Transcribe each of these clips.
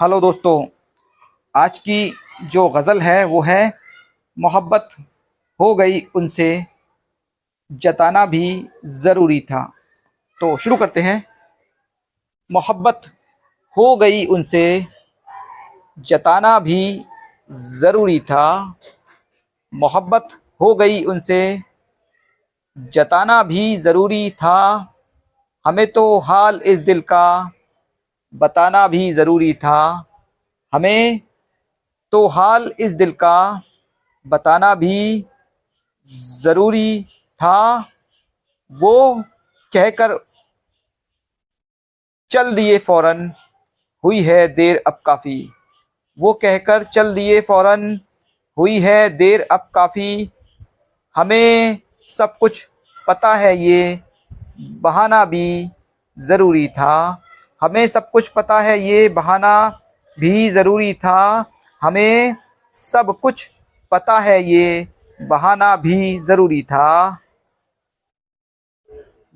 Hello दोस्तों, आज की जो गज़ल है वो है, मोहब्बत हो गई उनसे, जताना भी ज़रूरी था। तो शुरू करते हैं। मोहब्बत हो गई उनसे, जताना भी ज़रूरी था। मोहब्बत हो गई उनसे, जताना भी ज़रूरी था। हमें तो हाल इस दिल का बताना भी ज़रूरी था। हमें तो हाल इस दिल का बताना भी ज़रूरी था। वो कहकर चल दिए फ़ौरन, हुई है देर अब काफ़ी। वो कहकर चल दिए फ़ौरन, हुई है देर अब काफ़ी। हमें सब कुछ पता है ये, बहाना भी ज़रूरी था। हमें सब कुछ पता है, ये बहाना भी ज़रूरी था। हमें सब कुछ पता है, ये बहाना भी ज़रूरी था।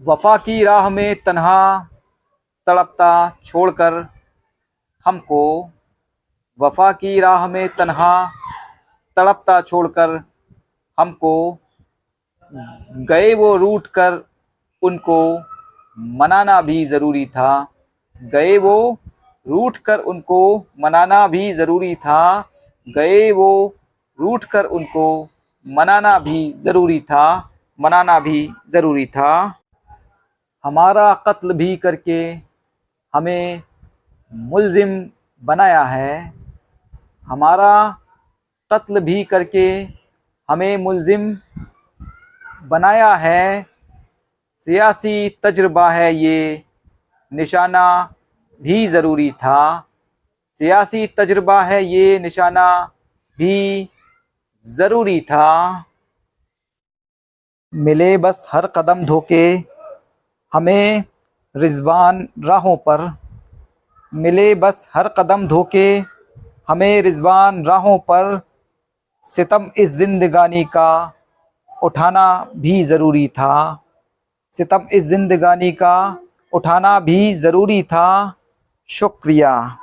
वफा की राह में तन्हा तड़पता छोड़कर हमको, वफा की राह में तन्हा तड़पता छोड़कर हमको, गए वो रूट कर उनको मनाना भी ज़रूरी था। गए वो रूठ कर उनको मनाना भी ज़रूरी था। गए वो रूठ कर उनको मनाना भी ज़रूरी था, मनाना भी ज़रूरी था। हमारा कत्ल भी करके हमें मुलजिम बनाया है। हमारा कत्ल भी करके हमें मुलजिम बनाया है। सियासी तजर्बा है ये। निशाना भी ज़रूरी था। सियासी तजर्बा है ये, निशाना भी ज़रूरी था। मिले बस हर कदम धोके हमें रिजवान राहों पर। मिले बस हर कदम धोके हमें रिजवान राहों पर। सितम इस जिंदगानी का उठाना भी ज़रूरी था। सितम इस जिंदगानी का उठाना भी ज़रूरी था। शुक्रिया।